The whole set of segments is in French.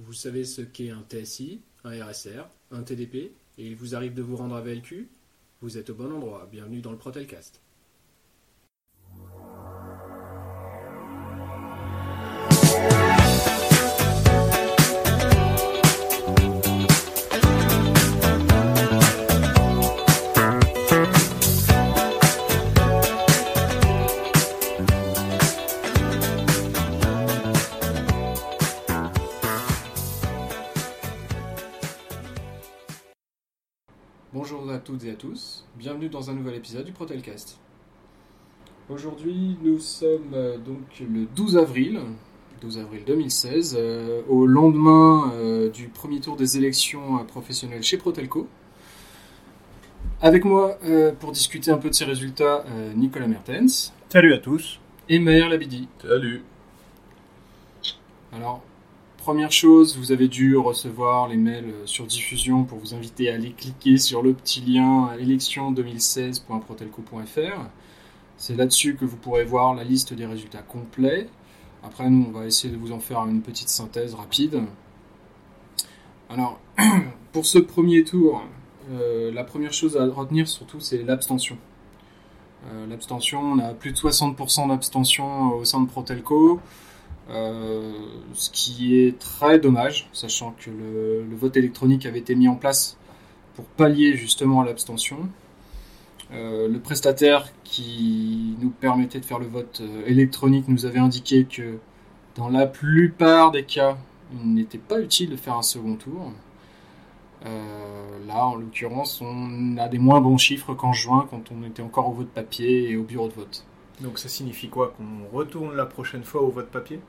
Vous savez ce qu'est un TSI, un RSR, un TDP, et il vous arrive de vous rendre à VLQ Vous êtes au bon endroit, bienvenue dans le Protelcast. Et à tous, bienvenue dans un nouvel épisode du Protelcast. Aujourd'hui, nous sommes euh, donc le 12 avril, 12 avril 2016, euh, au lendemain euh, du premier tour des élections professionnelles chez Protelco. Avec moi euh, pour discuter un peu de ces résultats, euh, Nicolas Mertens Salut à tous. et Maher Labidi. Salut. Alors, première chose, vous avez dû recevoir les mails euh, sur diffusion pour vous inviter à aller cliquer sur le petit lien élection2016.protelco.fr. C'est là-dessus que vous pourrez voir la liste des résultats complets. Après, nous, on va essayer de vous en faire une petite synthèse rapide. Alors, pour ce premier tour, euh, la première chose à retenir surtout, c'est l'abstention. Euh, l'abstention, on a plus de 60% d'abstention au sein de Protelco. Euh, ce qui est très dommage, sachant que le, vote électronique avait été mis en place pour pallier justement à l'abstention. Euh, le prestataire qui nous permettait de faire le vote euh, électronique nous avait indiqué que dans la plupart des cas, il n'était pas utile de faire un second tour. Là, en l'occurrence, on a des moins bons chiffres qu'en juin, quand on était encore au vote papier et au bureau de vote. Donc ça signifie quoi Qu'on retourne la prochaine fois au vote papier?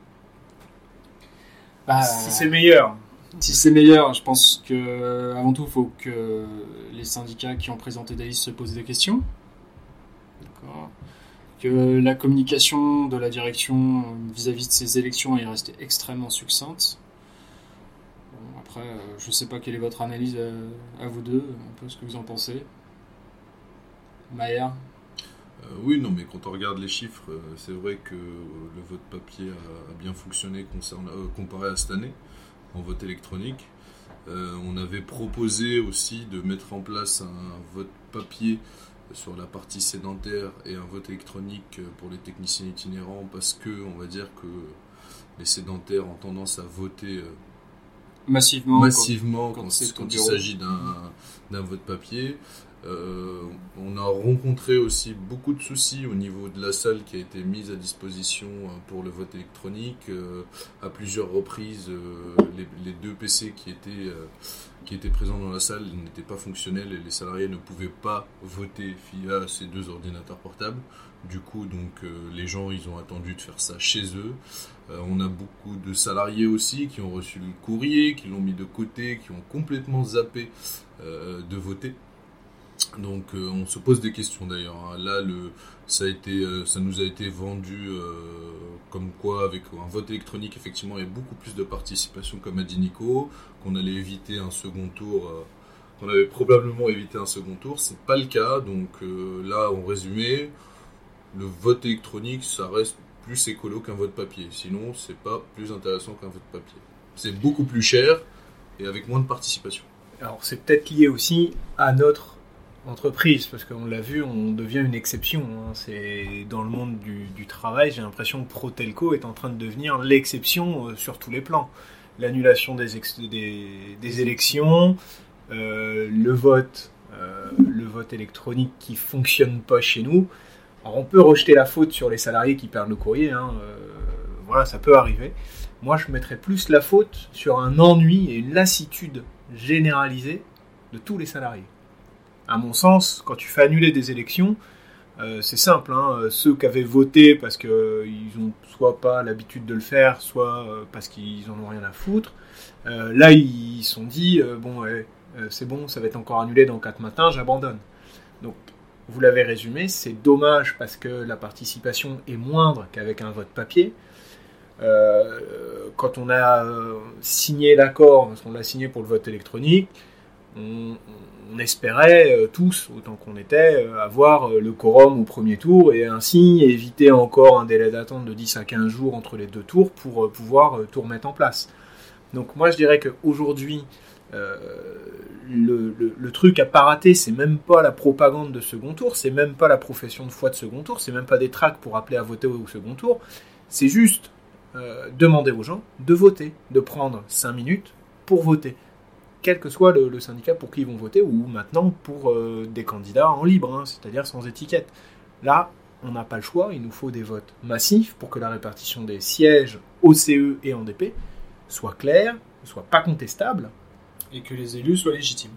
Bah, Si c'est meilleur. Si c'est meilleur, je pense que avant tout, il faut que les syndicats qui ont présenté des listes se posent des questions. D'accord. Que la communication de la direction vis-à-vis de ces élections est restée extrêmement succincte. Bon, après, euh, je ne sais pas quelle est votre analyse euh, à vous deux, un peu ce que vous en pensez. Euh, oui, non, mais quand on regarde les chiffres, euh, c'est vrai que euh, le vote papier a, bien fonctionné euh, comparé à cette année en vote électronique. Euh, on avait proposé aussi de mettre en place un vote papier sur la partie sédentaire et un vote électronique pour les techniciens itinérants parce que on va dire que les sédentaires ont tendance à voter euh, Massivement. massivement quand il s'agit d'un vote papier. Euh, on a rencontré aussi beaucoup de soucis au niveau de la salle qui a été mise à disposition euh, pour le vote électronique. Euh, à plusieurs reprises, les, deux PC qui étaient, qui étaient présents dans la salle n'étaient pas fonctionnels et les salariés ne pouvaient pas voter via ces deux ordinateurs portables. Du coup, donc, les gens, ils ont attendu de faire ça chez eux. On a beaucoup de salariés aussi qui ont reçu le courrier, qui l'ont mis de côté, qui ont complètement zappé de voter. Donc euh, on se pose des questions d'ailleurs. hein. Là, le, ça, a été, euh, ça nous a été vendu euh, comme quoi avec un vote électronique, effectivement, il y a beaucoup plus de participation comme a dit Nico, qu'on allait éviter un second tour. qu'on avait probablement évité un second tour, c'est pas le cas. Donc là, en résumé, le vote électronique, ça reste plus écolo qu'un vote papier. Sinon, c'est pas plus intéressant qu'un vote papier. C'est beaucoup plus cher et avec moins de participation. Alors c'est peut-être lié aussi à notre entreprise, parce qu'on l'a vu, on devient une exception. hein. C'est dans le monde du, travail, j'ai l'impression que Protelco est en train de devenir l'exception euh, sur tous les plans. L'annulation des, élections, euh, le vote, euh, le vote électronique qui fonctionne pas chez nous. Alors on peut rejeter la faute sur les salariés qui perdent le courrier, hein, voilà, ça peut arriver. Moi, je mettrais plus la faute sur un ennui et une lassitude généralisée de tous les salariés. À mon sens, quand tu fais annuler des élections, euh, c'est simple. hein, euh, ceux qui avaient voté parce qu'ils n'ont soit pas l'habitude de le faire, soit euh, parce qu'ils en ont rien à foutre, là, ils se sont dit, bon, c'est bon, ça va être encore annulé dans 4 matins, j'abandonne. Donc, vous l'avez résumé, c'est dommage parce que la participation est moindre qu'avec un vote papier. Quand on a signé l'accord, parce qu'on l'a signé pour le vote électronique, on, on espérait euh, tous, autant qu'on était, euh, avoir euh, le quorum au premier tour et ainsi éviter encore un délai d'attente de 10 à 15 jours entre les deux tours pour pouvoir tout remettre en place. Donc moi je dirais qu'aujourd'hui, euh, le, truc à pas rater, c'est même pas la propagande de second tour, c'est même pas la profession de foi de second tour, c'est même pas des tracts pour appeler à voter au second tour, c'est juste demander aux gens de voter, de prendre 5 minutes pour voter, quel que soit le, le syndicat pour qui ils vont voter, ou maintenant pour euh, des candidats en libre, hein, c'est-à-dire sans étiquette. Là, on n'a pas le choix, il nous faut des votes massifs pour que la répartition des sièges au CE et en DP soit claire, soit pas contestable, et que les élus soient légitimes.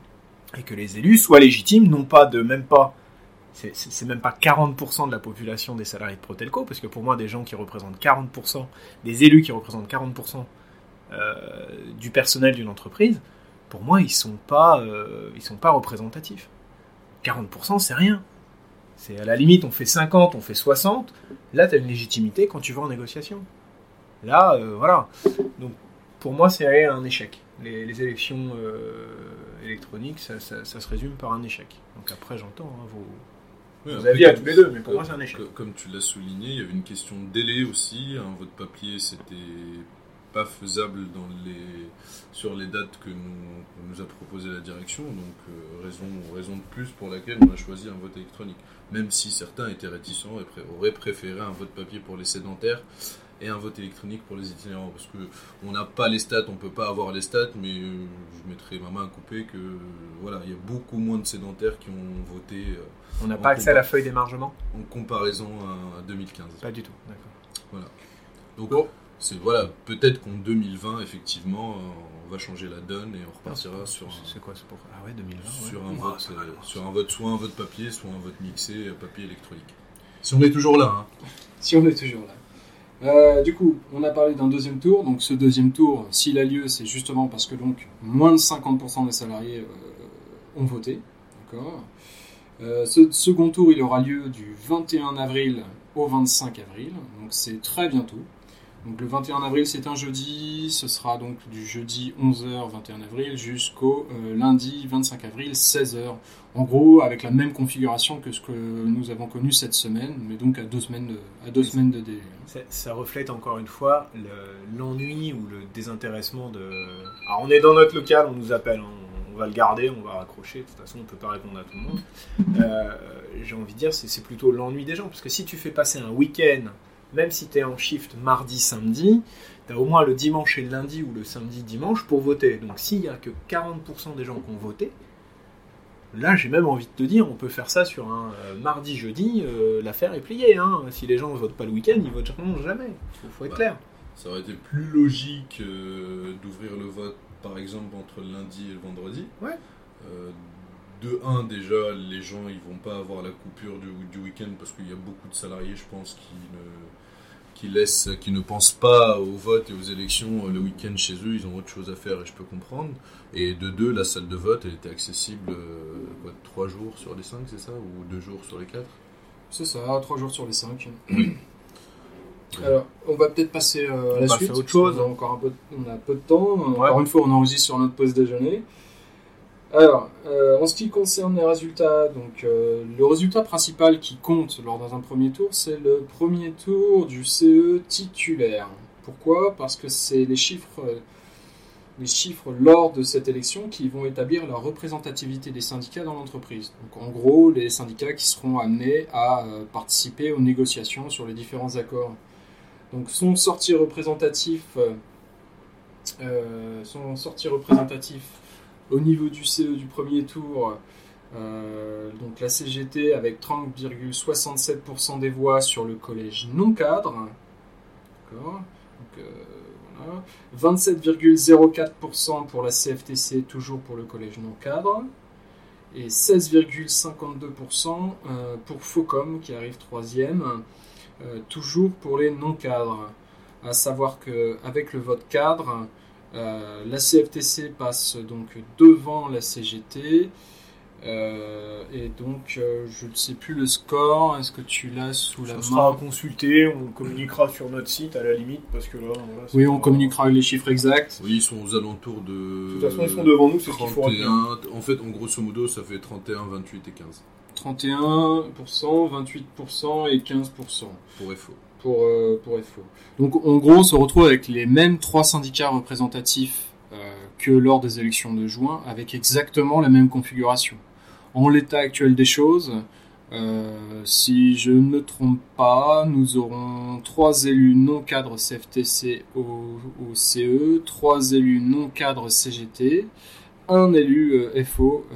Et que les élus soient légitimes, non pas de même pas. C'est même pas 40% de la population des salariés de Protelco, parce que pour moi, des gens qui représentent 40%, des élus qui représentent 40% euh, du personnel d'une entreprise, pour moi, ils sont pas, euh, ils sont pas représentatifs. 40%, c'est rien. C'est à la limite, on fait 50, on fait 60. Là, tu as une légitimité quand tu vas en négociation. Là, euh, voilà. Donc, pour moi, c'est un échec les, les élections euh, électroniques, ça, ça, ça, se résume par un échec. Donc après, j'entends hein, vos, oui, à tous les deux, mais pour moi, c'est un échec. Comme tu l'as souligné, il y avait une question de délai aussi. Hein, votre papier, c'était pas faisable dans les, sur les dates que nous, nous a proposé la direction. Donc, euh, raison, raison de plus pour laquelle on a choisi un vote électronique. Même si certains étaient réticents et pré auraient préféré un vote papier pour les sédentaires et un vote électronique pour les itinérants. Parce que on n'a pas les stats, on peut pas avoir les stats, mais euh, je mettrai ma main à couper que voilà, il y a beaucoup moins de sédentaires qui ont voté. Euh, on n'a pas accès à la feuille d'émargement? En comparaison à, à, 2015. Pas du tout, d'accord. Voilà. Donc. C'est voilà, peut-être qu'en 2020 effectivement on va changer la donne et on repartira ah, sur. C'est quoi c'est pour ah ouais 2020 sur ouais. un vote, euh, sur un vote soit un vote papier, soit un vote mixé papier électronique. Si on est toujours là. Hein. Si on est toujours là. Euh, du coup, on a parlé d'un deuxième tour. Donc, ce deuxième tour, s'il a lieu, c'est justement parce que donc moins de 50% des salariés euh, ont voté. D'accord. Euh, ce second tour, il aura lieu du 21 avril au 25 avril. Donc, c'est très bientôt. Donc, le 21 avril, c'est un jeudi. Ce sera donc du jeudi 11h 21 avril jusqu'au euh, lundi 25 avril 16h. En gros, avec la même configuration que ce que nous avons connu cette semaine, mais donc à deux semaines de, à deux semaines de délai. Ça, ça, reflète encore une fois l'ennui le, ou le désintéressement de. Alors, on est dans notre local, on nous appelle, on, on va le garder, on va raccrocher. De toute façon, on peut pas répondre à tout le monde. Euh, J'ai envie de dire, c'est plutôt l'ennui des gens, parce que si tu fais passer un week-end même si tu es en shift mardi, samedi, tu as au moins le dimanche et le lundi ou le samedi, dimanche pour voter. Donc s'il n'y a que 40% des gens qui ont voté, là j'ai même envie de te dire, on peut faire ça sur un euh, mardi, jeudi, euh, l'affaire est pliée. Hein. Si les gens ne votent pas le week-end, ils voteront jamais. Il faut, faut, être bah, clair. Ça aurait été plus logique euh, d'ouvrir le vote par exemple entre le lundi et le vendredi. Ouais. de 1 déjà, les gens ils vont pas avoir la coupure du, du week-end parce qu'il y a beaucoup de salariés, je pense, qui ne qui laissent, qui ne pensent pas au vote et aux élections le week-end chez eux, ils ont autre chose à faire et je peux comprendre. Et de deux, la salle de vote, elle était accessible euh, quoi, 3 jours sur les 5, c'est ça? Ou 2 jours sur les 4 C'est ça, 3 jours sur les 5. Alors, on va peut-être passer euh, à la suite. À autre chose. On a encore un peu, on a peu de temps. Ouais. Encore une fois, on enregistre sur notre pause déjeuner. Alors, euh, en ce qui concerne les résultats, donc euh, le résultat principal qui compte lors d'un premier tour, c'est le premier tour du CE titulaire. Pourquoi? Parce que c'est les chiffres, les chiffres lors de cette élection qui vont établir la représentativité des syndicats dans l'entreprise. Donc, en gros, les syndicats qui seront amenés à euh, participer aux négociations sur les différents accords. Donc, son sortie représentatif, euh, son représentatif au niveau du CE du premier tour, euh, donc la CGT avec 30,67% des voix sur le collège non cadre. D'accord euh, voilà. 27,04% pour la CFTC, toujours pour le collège non cadre. Et 16,52% euh, pour FOCOM, qui arrive troisième, euh, toujours pour les non cadres. À savoir qu'avec le vote cadre, euh, la CFTC passe donc devant la CGT. Euh, et donc, euh, je ne sais plus le score. Est-ce que tu l'as sous Ça la sera main à consulter. On communiquera sur notre site à la limite parce que là, voilà, Oui, on communiquera les chiffres exacts. Oui, ils sont aux alentours de. De toute façon, ils sont devant nous, c'est ce qu'il faut 31. En fait, en grosso modo, ça fait 31, 28 et 15. 31%, 28% et 15%. Pour FO. Pour, euh, FO. Donc en gros, on se retrouve avec les mêmes trois syndicats représentatifs que lors des élections de juin, avec exactement la même configuration. En l'état actuel des choses, euh, si je ne me trompe pas, nous aurons trois élus non cadres CFTC au, CE, trois élus non cadres CGT, un élu euh, FO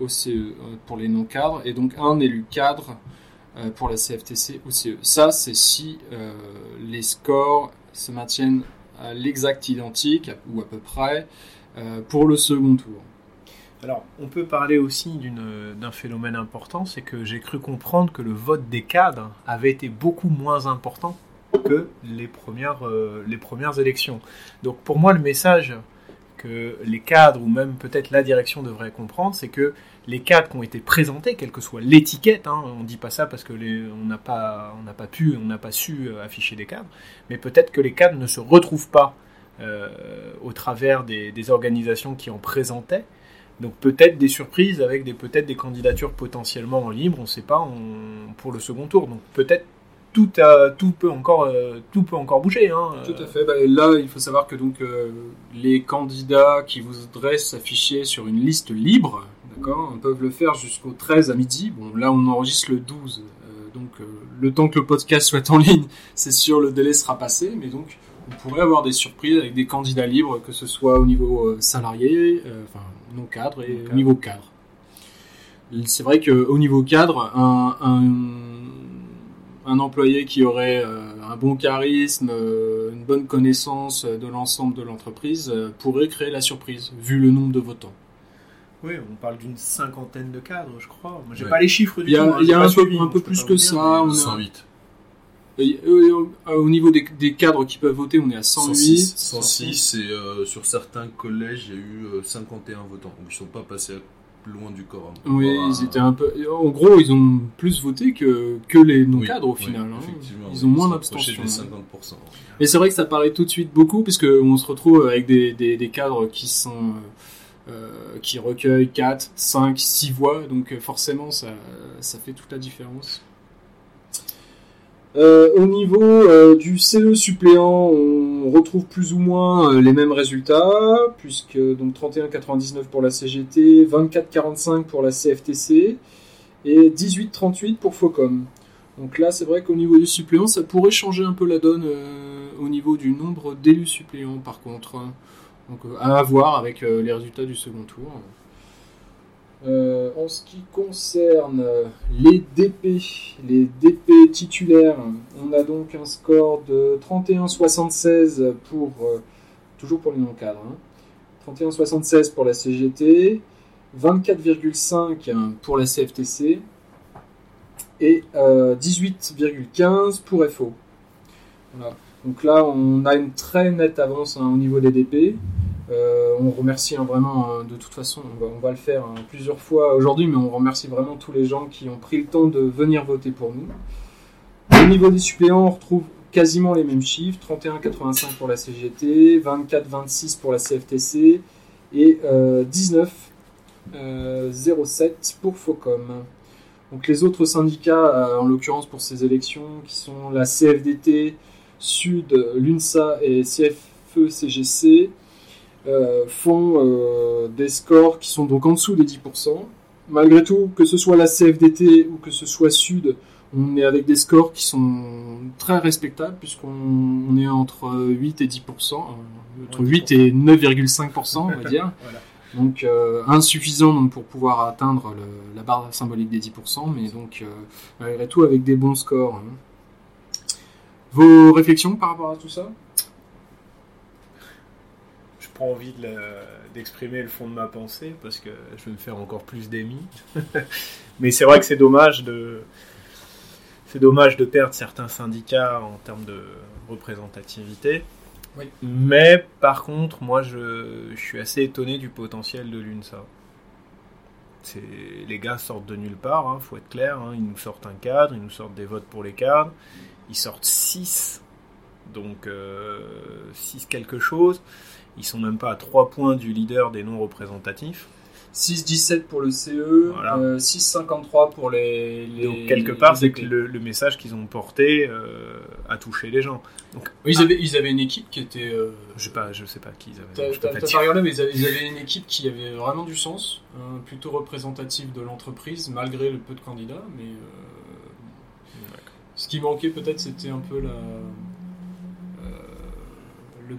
au CE pour les non cadres et donc un élu cadre pour la CFTC au CE. Ça, c'est si les scores se maintiennent à l'exact identique ou à peu près euh, pour le second tour. Alors, on peut parler aussi d'un phénomène important, c'est que j'ai cru comprendre que le vote des cadres avait été beaucoup moins important que les premières, euh, les premières élections. Donc pour moi, le message que les cadres ou même peut-être la direction devrait comprendre, c'est que les cadres qui ont été présentés, quelle que soit l'étiquette, hein, on ne dit pas ça parce que on n'a pas, on n'a pas pu, on n'a pas su euh, afficher des cadres, mais peut-être que les cadres ne se retrouvent pas euh, au travers des, organisations qui en présentaient. Donc peut-être des surprises avec des peut-être des candidatures potentiellement en libre, on ne sait pas, pour le second tour. Donc peut-être tout, tout, peut encore, euh, tout peut encore bouger. Hein. Tout à fait. Bah, là, il faut savoir que donc, euh, les candidats qui voudraient s'afficher sur une liste libre, d'accord, peuvent le faire jusqu'au 13 à midi. Bon, là, on enregistre le 12. Euh, donc, le temps que le podcast soit en ligne, c'est sûr, le délai sera passé. Mais donc, on pourrait avoir des surprises avec des candidats libres, que ce soit au niveau salarié, enfin, non cadre et au niveau cadre. C'est vrai qu'au niveau cadre, un, un un employé qui aurait euh, un bon charisme, euh, une bonne connaissance de l'ensemble de l'entreprise euh, pourrait créer la surprise, vu le nombre de votants. Oui, on parle d'une cinquantaine de cadres, je crois. Moi, j'ai pas les chiffres du tout. Il y a, hein, un, peu, plus que ça. On 108. Au niveau des, cadres qui peuvent voter, on est à 108. 106, et sur certains collèges, il y a eu 51 votants. Donc ils ne sont pas passés à loin du corps. Oui, ils étaient un peu. En gros, ils ont plus voté que, que les non-cadres au final. Hein. Ils ont moins d'abstention. 50%. Et c'est vrai que ça paraît tout de suite beaucoup, puisque on se retrouve avec des, des, cadres qui sont. Euh, qui recueillent 4, 5, 6 voix, donc euh, forcément ça, ça fait toute la différence. Euh, au niveau euh, du CE suppléant, on retrouve plus ou moins euh, les mêmes résultats, puisque donc 31,99 pour la CGT, 24,45 pour la CFTC et 18,38 pour Focom. Donc là, c'est vrai qu'au niveau du suppléant, ça pourrait changer un peu la donne au niveau du nombre d'élus suppléants, par contre. Donc à voir avec les résultats du second tour. Euh, en ce qui concerne les DP, les DP titulaires, on a donc un score de 31,76 pour, euh, toujours pour les non-cadres, 31,76 hein. pour la CGT, 24,5 pour la CFTC et 18,15 euh, pour FO. Donc là, on a une très nette avance hein, au niveau des DP. Euh, on remercie hein, vraiment, hein, de toute façon, on va, le faire hein, plusieurs fois aujourd'hui, mais on remercie vraiment tous les gens qui ont pris le temps de venir voter pour nous. Au niveau des suppléants, on retrouve quasiment les mêmes chiffres 31,85 pour la CGT, 24,26 pour la CFTC et 19,07 euh, pour Focom. Donc les autres syndicats, euh, en l'occurrence pour ces élections, qui sont la CFDT, Sud, l'UNSA et CFE-CGC, euh, font euh, des scores qui sont donc en dessous des 10%. Malgré tout, que ce soit la CFDT ou que ce soit Sud, on est avec des scores qui sont très respectables puisqu'on est entre 8 et 10%, euh, entre 8 et 9,5% on va dire. Donc insuffisant donc, pour pouvoir atteindre la barre symbolique des 10%, mais donc malgré tout avec des bons scores. Hein. Vos réflexions par rapport à tout ça? Envie d'exprimer le fond de ma pensée parce que je vais me faire encore plus d'émis. Mais c'est vrai que c'est dommage de c'est dommage de perdre certains syndicats en termes de représentativité. Mais par contre, moi, je, je, suis assez étonné du potentiel de l'UNSA. Les gars sortent de nulle part, hein, faut être clair. Hein. ils nous sortent un cadre, ils nous sortent des votes pour les cadres. Ils sortent 6, donc 6 euh, quelque chose. Ils sont même pas à 3 points du leader des non représentatifs. 6,17 pour le CE, Voilà. euh, 6,53 pour les, les- Donc, quelque part, c'est que le, le message qu'ils ont porté euh, a touché les gens. Ils, avaient, ils avaient une équipe qui était. euh, Je sais pas, je sais pas qui ils avaient. T'as pas t'as dire. pas regardé, mais ils avaient, ils avaient une équipe qui avait vraiment du sens, euh, plutôt représentative de l'entreprise, malgré le peu de candidats. Mais euh, ce qui manquait peut-être, c'était un peu la,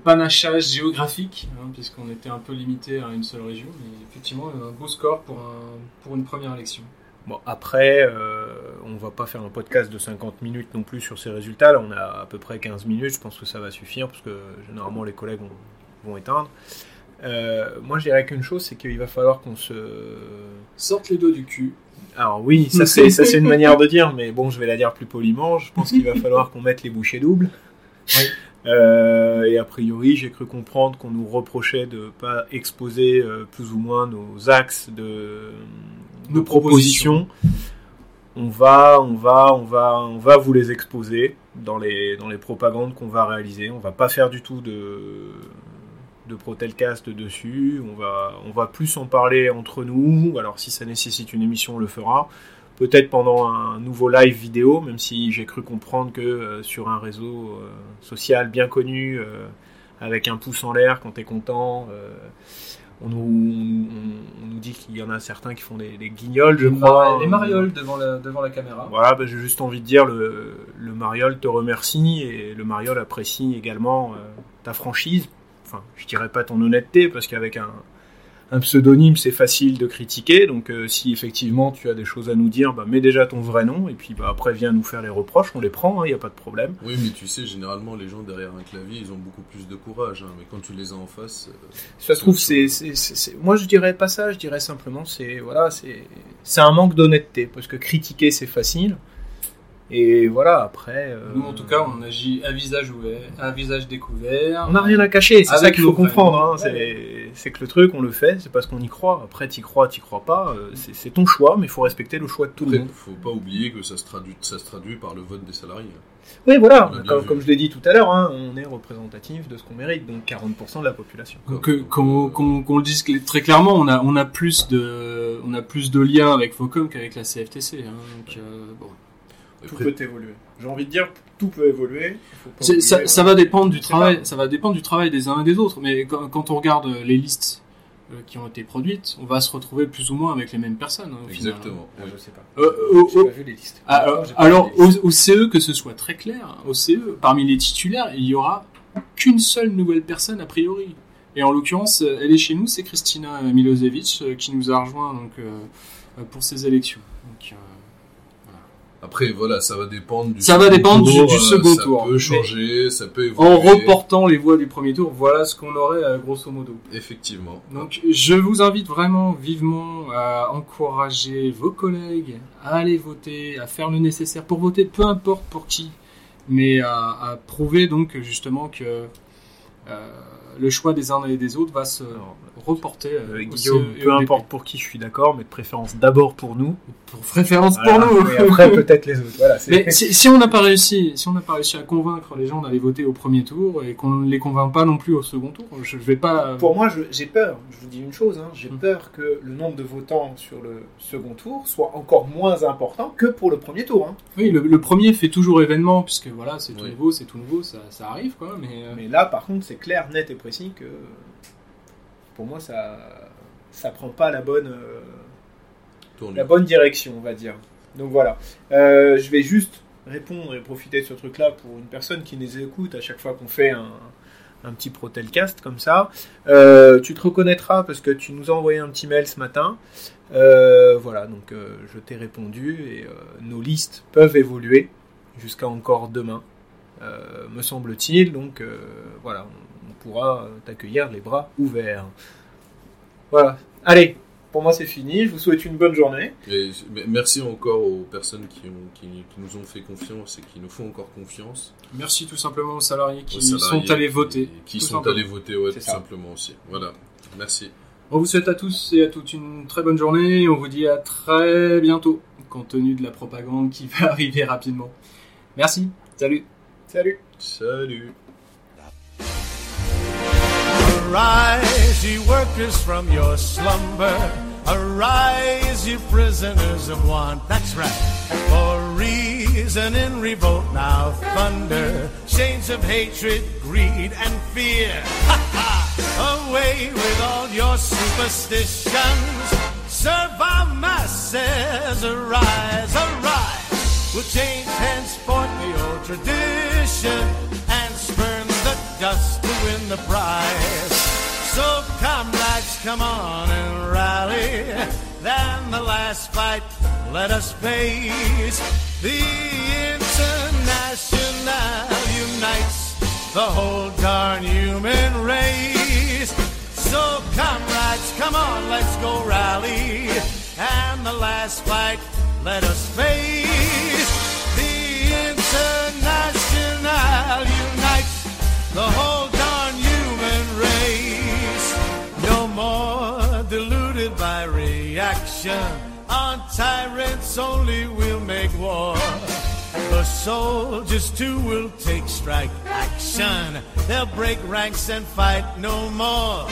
panachage géographique, hein, puisqu'on était un peu limité à une seule région. Mais effectivement, un beau score pour, un, pour une première élection. Bon, après, euh, on va pas faire un podcast de 50 minutes non plus sur ces résultats. Là, on a à peu près 15 minutes. Je pense que ça va suffire parce que généralement les collègues vont, vont éteindre. Euh, moi, je dirais qu'une chose, c'est qu'il va falloir qu'on se. Sorte les doigts du cul. Alors oui, ça c'est ça c'est une manière de dire, mais bon, je vais la dire plus poliment. Je pense qu'il va falloir qu'on mette les bouchées doubles. Oui. Euh, et a priori, j'ai cru comprendre qu'on nous reprochait de pas exposer euh, plus ou moins nos axes de nos propositions. On va, on va, on va, on va vous les exposer dans les dans les propagandes qu'on va réaliser. On va pas faire du tout de de Protelcast dessus. On va, on va plus en parler entre nous. Alors si ça nécessite une émission, on le fera. Peut-être pendant un nouveau live vidéo, même si j'ai cru comprendre que euh, sur un réseau euh, social bien connu, euh, avec un pouce en l'air quand t'es content, on, nous, on, on nous dit qu'il y en a certains qui font des, des guignols, je Les crois. les marioles devant la, devant la caméra. Voilà, bah, j'ai juste envie de dire, le, le Mariol te remercie et le Mariol apprécie également ta franchise. Enfin, je dirais pas ton honnêteté, parce qu'avec un, un pseudonyme, c'est facile de critiquer. Donc, euh, si effectivement tu as des choses à nous dire, bah, mets déjà ton vrai nom et puis bah, après viens nous faire les reproches, on les prend, il n'y a pas de problème. Oui, mais tu sais, généralement, les gens derrière un clavier, ils ont beaucoup plus de courage. hein, mais quand tu les as en face, euh, Ça se trouve, c'est, c'est, c'est- c'est- moi je dirais pas ça, je dirais simplement, c'est voilà, c'est, c'est un manque d'honnêteté, parce que critiquer c'est facile. Et voilà, après. euh, Nous, en tout cas, on agit à visage ouvert, à visage découvert. On n'a rien à cacher, c'est ça qu'il faut comprendre. hein. C'est, que le truc, on le fait, c'est parce qu'on y croit. Après, t'y crois, t'y crois pas, euh, c'est, c'est ton choix, mais il faut respecter le choix de tout le après, monde. faut pas oublier que ça se traduit, ça se traduit par le vote des salariés. Oui, voilà, comme, je l'ai dit tout à l'heure, hein, on est représentatif de ce qu'on mérite, donc 40% de la population. Donc, qu'on le dise très clairement, on a, on a plus de, on a plus de liens avec Focom qu'avec la CFTC. hein, donc, euh, bon. Tout Après, peut évoluer. J'ai envie de dire, tout peut évoluer. faut ça, ça va dépendre du travail, pas. ça va dépendre du travail des uns et des autres. Mais quand, quand on regarde les listes euh, qui ont été produites, on va se retrouver plus ou moins avec les mêmes personnes. hein, au final. Exactement. Ah, oui. je sais pas. Euh, euh, euh, pas vu les listes. Ah, Alors, j'ai pas alors vu les listes. au, au CE, que ce soit très clair, au CE, parmi les titulaires, il y aura qu'une seule nouvelle personne a priori. Et en l'occurrence, euh, elle est chez nous, c'est Kristina Milosevic euh, qui nous a rejoint donc, euh, euh, pour ces élections. Après, voilà, ça va dépendre du Ça va second dépendre du- tour, du euh, second ça tour. peut Mais- changer, ça peut évoluer. en reportant les voix du premier tour, voilà ce qu'on aurait euh, grosso modo. Effectivement. Donc je vous invite vraiment vivement à encourager vos collègues à aller voter, à faire le nécessaire pour voter, peu importe pour qui, mais à, à prouver donc justement que euh, le choix des uns et des autres va se Reporter euh, euh, au Guillaume, peu importe pour qui je suis d'accord, mais de préférence d'abord pour nous. Pour préférence Voilà. pour nous. Et après, peut-être les autres. Voilà, Mais si, si on n'a pas réussi, si on n'a pas réussi à convaincre les gens d'aller voter au premier tour et qu'on ne les convainc pas non plus au second tour, je, je vais pas. Pour moi, j'ai peur. Je vous dis une chose, hein, j'ai Mm. peur que le nombre de votants sur le second tour soit encore moins important que pour le premier tour. hein. Oui, le, le premier fait toujours événement puisque voilà, c'est tout Oui. nouveau, c'est tout nouveau, ça, ça arrive quoi. Mais, euh, Mais là, par contre, c'est clair, net et précis que pour moi, ça ça prend pas la bonne euh, la bonne direction, on va dire. Donc voilà. Euh, je vais juste répondre et profiter de ce truc-là pour une personne qui nous écoute à chaque fois qu'on fait un, un petit Protelcast comme ça. Euh, tu te reconnaîtras parce que tu nous as envoyé un petit mail ce matin. Euh, voilà, donc euh, je t'ai répondu et nos listes peuvent évoluer jusqu'à encore demain, me semble-t-il. Donc voilà, on, pourra t'accueillir les bras ouverts. Voilà. Allez, pour moi c'est fini. Je vous souhaite une bonne journée. Et mais merci encore aux personnes qui, ont, qui, qui nous ont fait confiance et qui nous font encore confiance. merci tout simplement aux salariés qui Aux salariés sont allés voter. Qui sont simplement. allés voter, ouais, tout ça. simplement aussi. Voilà. Merci. On vous souhaite à tous et à toutes une très bonne journée on vous dit à très bientôt, compte tenu de la propagande qui va arriver rapidement. Merci, salut Salut. Salut. Arise, ye workers, from your slumber. Arise, you prisoners of want. That's right. For reason in revolt now thunder. Chains of hatred, greed, and fear. Ha ha! Away with all your superstitions. Serve our masses. Arise, arise. We'll change henceforth the old tradition dust to win the prize. So comrades, come on and rally. Then the last fight, let us face. The International unites the whole darn human race. So comrades, come on, let's go rally. And the last fight, let us face. Only will make war. The soldiers too will take strike action. They'll break ranks and fight no more.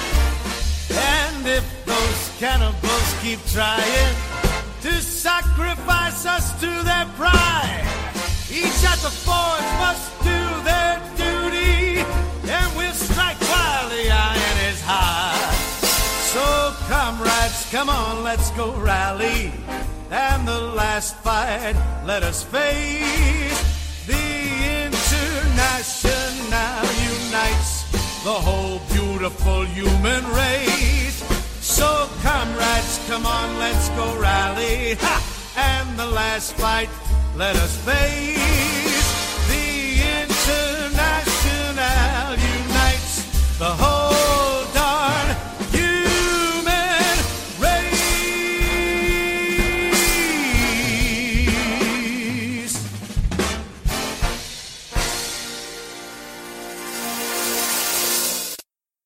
And if those cannibals keep trying to sacrifice us to their pride, each at the forge must do their duty, and we'll strike while the iron is hot. So, comrades, come on, let's go rally. And the last fight, let us face. The International unites the whole beautiful human race. So, comrades, come on, let's go rally. Ha! And the last fight, let us face. The International unites the whole